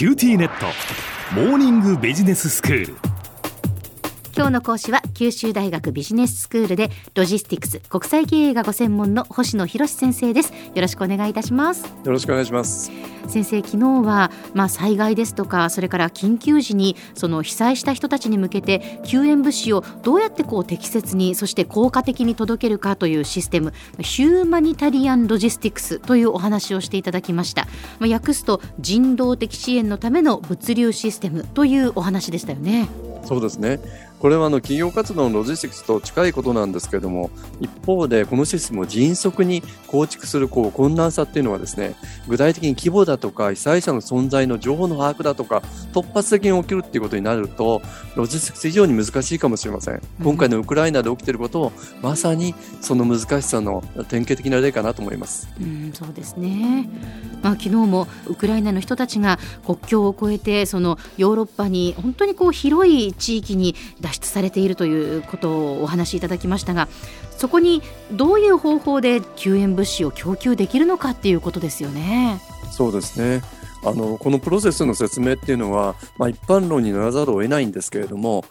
QTnet モーニングビジネススクール。今日の講師は九州大学ビジネススクールでロジスティクス国際経営がご専門の星野博先生です。よろしくお願いいたします。よろしくお願いします。先生昨日はまあ災害ですとかそれから緊急時にその被災した人たちに向けて救援物資をどうやってこう適切にそして効果的に届けるかというシステムヒューマニタリアンロジスティクスというお話をしていただきました。まあ訳すと人道的支援のための物流システムというお話でしたよね。そうですねこれはあの企業活動のロジスティクスと近いことなんですけれども、一方でこのシステムを迅速に構築するこう困難さっていうのはですね、具体的に規模だとか被災者の存在の情報の把握だとか、突発的に起きるっていうことになると、ロジスティクス以上に難しいかもしれません。今回のウクライナで起きていることを、まさにその難しさの典型的な例かなと思います。うん、そうですね。まあ昨日もウクライナの人たちが国境を越えてそのヨーロッパに本当にこう広い地域に脱出されているということをお話しいただきましたがそこにどういう方法で救援物資を供給できるのかっていうことですよね。そうですねあのこのプロセスの説明っていうのは、まあ、一般論にならざるを得ないんですけれども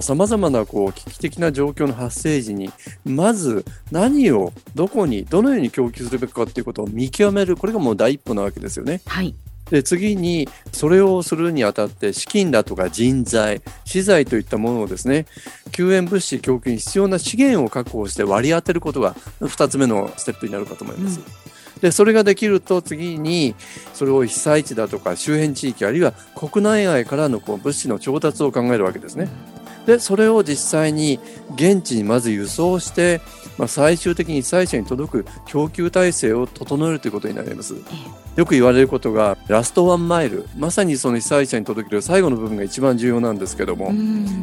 さまざ、まなこう危機的な状況の発生時にまず何をどこにどのように供給するべきかっていうことを見極めるこれがもう第一歩なわけですよね。はいで次にそれをするにあたって資金だとか人材資材といったものをですね救援物資供給に必要な資源を確保して割り当てることが2つ目のステップになるかと思います。うんでそれができると次にそれを被災地だとか周辺地域あるいは国内外からのこう物資の調達を考えるわけですね。でそれを実際に現地にまず輸送して、まあ、最終的に被災者に届く供給体制を整えるということになります。よく言われることがラストワンマイルまさにその被災者に届ける最後の部分が一番重要なんですけども、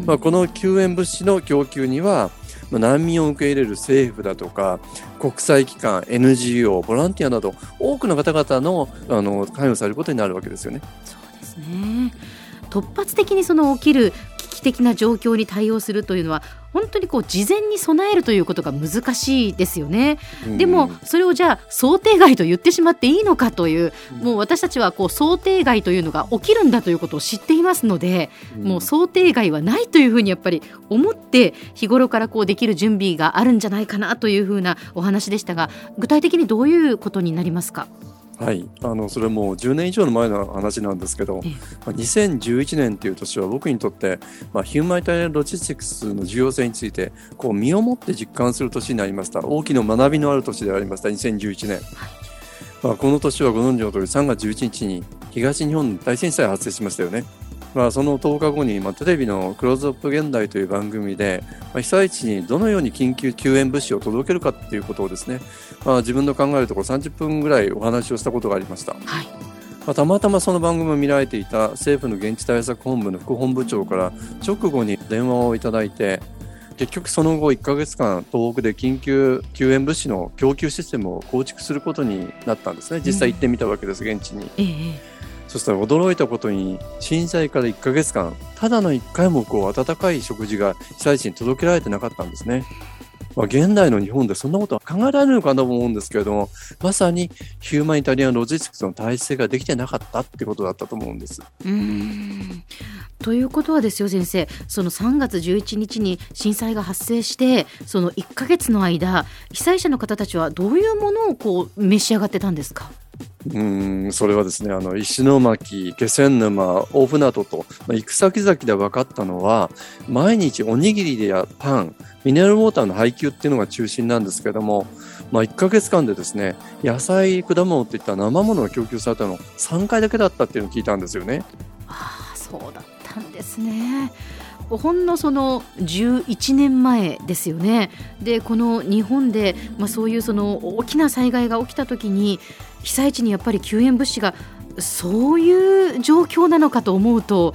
まあ、この救援物資の供給には難民を受け入れる政府だとか国際機関 NGO ボランティアなど多くの方々のあの関与されることになるわけですよね。そうですね突発的にその起きる的な状況に対応するというのは本当にこう事前に備えるということが難しいですよね。でもそれをじゃあ想定外と言ってしまっていいのかというもう私たちはこう想定外というのが起きるんだということを知っていますのでもう想定外はないというふうにやっぱり思って日頃からこうできる準備があるんじゃないかなというふうなお話でしたが具体的にどういうことになりますか？はい、あのそれもう10年以上の前の話なんですけど、まあ、2011年という年は僕にとって、まあ、ヒューマニタリアンロジスティクスの重要性についてこう身をもって実感する年になりました。大きな学びのある年でありました。2011年、まあ、この年はご存知の通り3月11日に東日本大震災発生しましたよね。まあ、その10日後に、まあ、テレビの「クローズアップ現代」という番組で、まあ、被災地にどのように緊急救援物資を届けるかっていうことをですね、まあ、自分の考えるところ30分ぐらいお話をしたことがありました。はいまあ、たまたまその番組を見られていた政府の現地対策本部の副本部長から直後に電話をいただいて結局その後1ヶ月間東北で緊急救援物資の供給システムを構築することになったんですね実際行ってみたわけです、うん、現地に。ええそしたら驚いたことに震災から1ヶ月間ただの1回もこう温かい食事が被災地に届けられてなかったんですね。まあ、現代の日本でそんなことは考えられるのかなと思うんですけれども、まさにヒューマニタリアンロジスティクスの体制ができてなかったってことだったと思うんです。うんということはですよ先生その3月11日に震災が発生してその1か月の間被災者の方たちはどういうものをこう召し上がってたんですか？うんそれはですねあの石巻気仙沼大船渡と、まあ、行く先々で分かったのは毎日おにぎりやパンミネラルウォーターの配給っていうのが中心なんですけども、まあ、1か月間でですね野菜果物っていった生ものが供給されたの3回だけだったっていうのを聞いたんですよね。ああそうだったんですね。ほんのその11年前ですよね。でこの日本で、まあ、そういうその大きな災害が起きた時に被災地にやっぱり救援物資がそういう状況なのかと思うと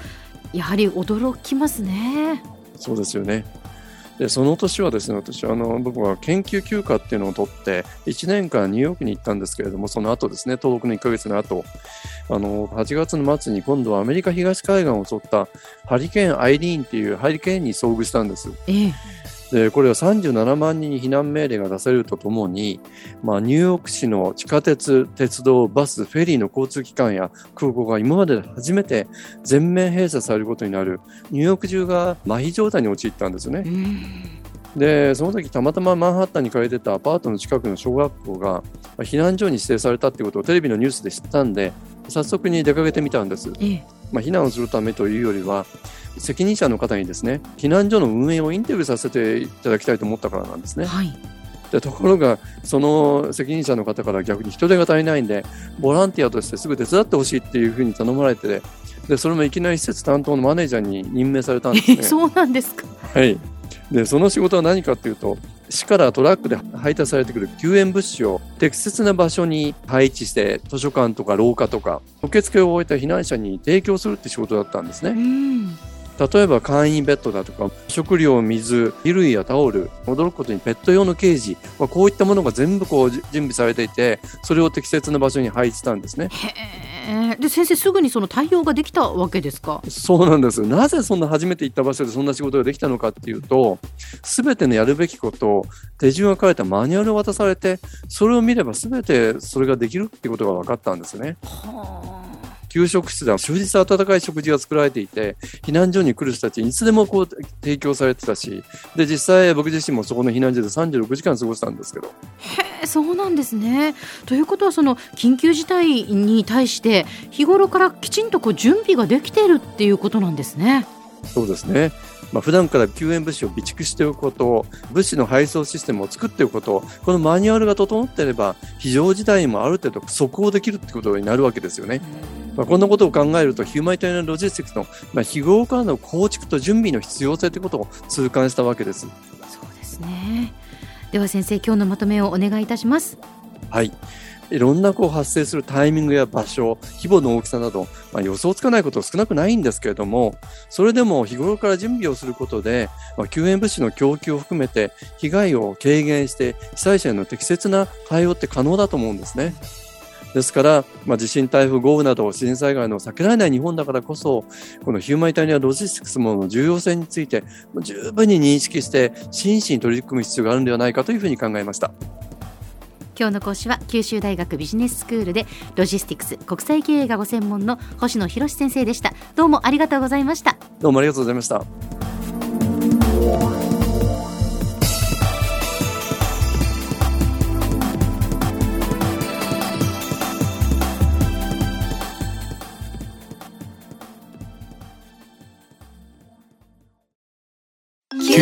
やはり驚きますね。そうですよねでその年はですね私あの僕は研究休暇っていうのを取って1年間ニューヨークに行ったんですけれどもその後ですね東北の1ヶ月の後あの8月の末に今度はアメリカ東海岸を襲ったハリケーンアイリーンっていうハリケーンに遭遇したんです。ええでこれは37万人に避難命令が出されるとともに、まあ、ニューヨーク市の地下鉄、鉄道、バス、フェリーの交通機関や空港が今まで初めて全面閉鎖されることになるニューヨーク中が麻痺状態に陥ったんですよね。でその時たまたまマンハッタンに通ってたアパートの近くの小学校が避難所に指定されたってことをテレビのニュースで知ったんで早速に出かけてみたんです。ええ、まあ、避難をするためというよりは責任者の方にですね避難所の運営をインタビューさせていただきたいと思ったからなんですね。はいでところがその責任者の方から逆に人手が足りないんでボランティアとしてすぐ手伝ってほしいっていうふうに頼まれてでそれもいきなり施設担当のマネージャーに任命されたんですね。そうなんですかはいでその仕事は何かっていうと市からトラックで配達されてくる救援物資を適切な場所に配置して図書館とか廊下とか受付を終えた避難者に提供するって仕事だったんですね。例えば簡易ベッドだとか食料水衣類やタオル驚くことにペット用のケージ、まあ、こういったものが全部こう準備されていてそれを適切な場所に配置したんですね。で先生すぐにその対応ができたわけですか？そうなんです。なぜそんな初めて行った場所でそんな仕事ができたのかっていうと全てのやるべきこと手順が書かれたマニュアルを渡されてそれを見れば全てそれができるっていうことが分かったんですね。はあ給食室では終日温かい食事が作られていて、避難所に来る人たちにいつでもこう提供されてたし、で、実際僕自身もそこの避難所で36時間過ごしたんですけど。へえ、そうなんですね。ということは、その緊急事態に対して、日頃からきちんとこう準備ができているっていうことなんですね。そうですね。まあ、普段から救援物資を備蓄しておくこと、物資の配送システムを作っておくこと、このマニュアルが整っていれば、非常事態にもある程度即応できるってことになるわけですよね。まあ、こんなことを考えると、ヒューマニタリアンロジスティクスの、まあ、日頃からの構築と準備の必要性ということを痛感したわけです。そうですね。では先生、今日のまとめをお願いいたします。はい。いろんなこう発生するタイミングや場所、規模の大きさなど、まあ、予想つかないこと少なくないんですけれども、それでも日頃から準備をすることで、まあ、救援物資の供給を含めて被害を軽減して被災者への適切な対応って可能だと思うんですね。ですから、まあ、地震、台風、豪雨など自然災害の避けられない日本だからこそ、このヒューマニタリアロジスティクスもの重要性について十分に認識して真摯に取り組む必要があるのではないかというふうに考えました。今日の講師は九州大学ビジネススクールでロジスティクス国際経営がご専門の星野博先生でした。どうもありがとうございました。どうもありがとうございました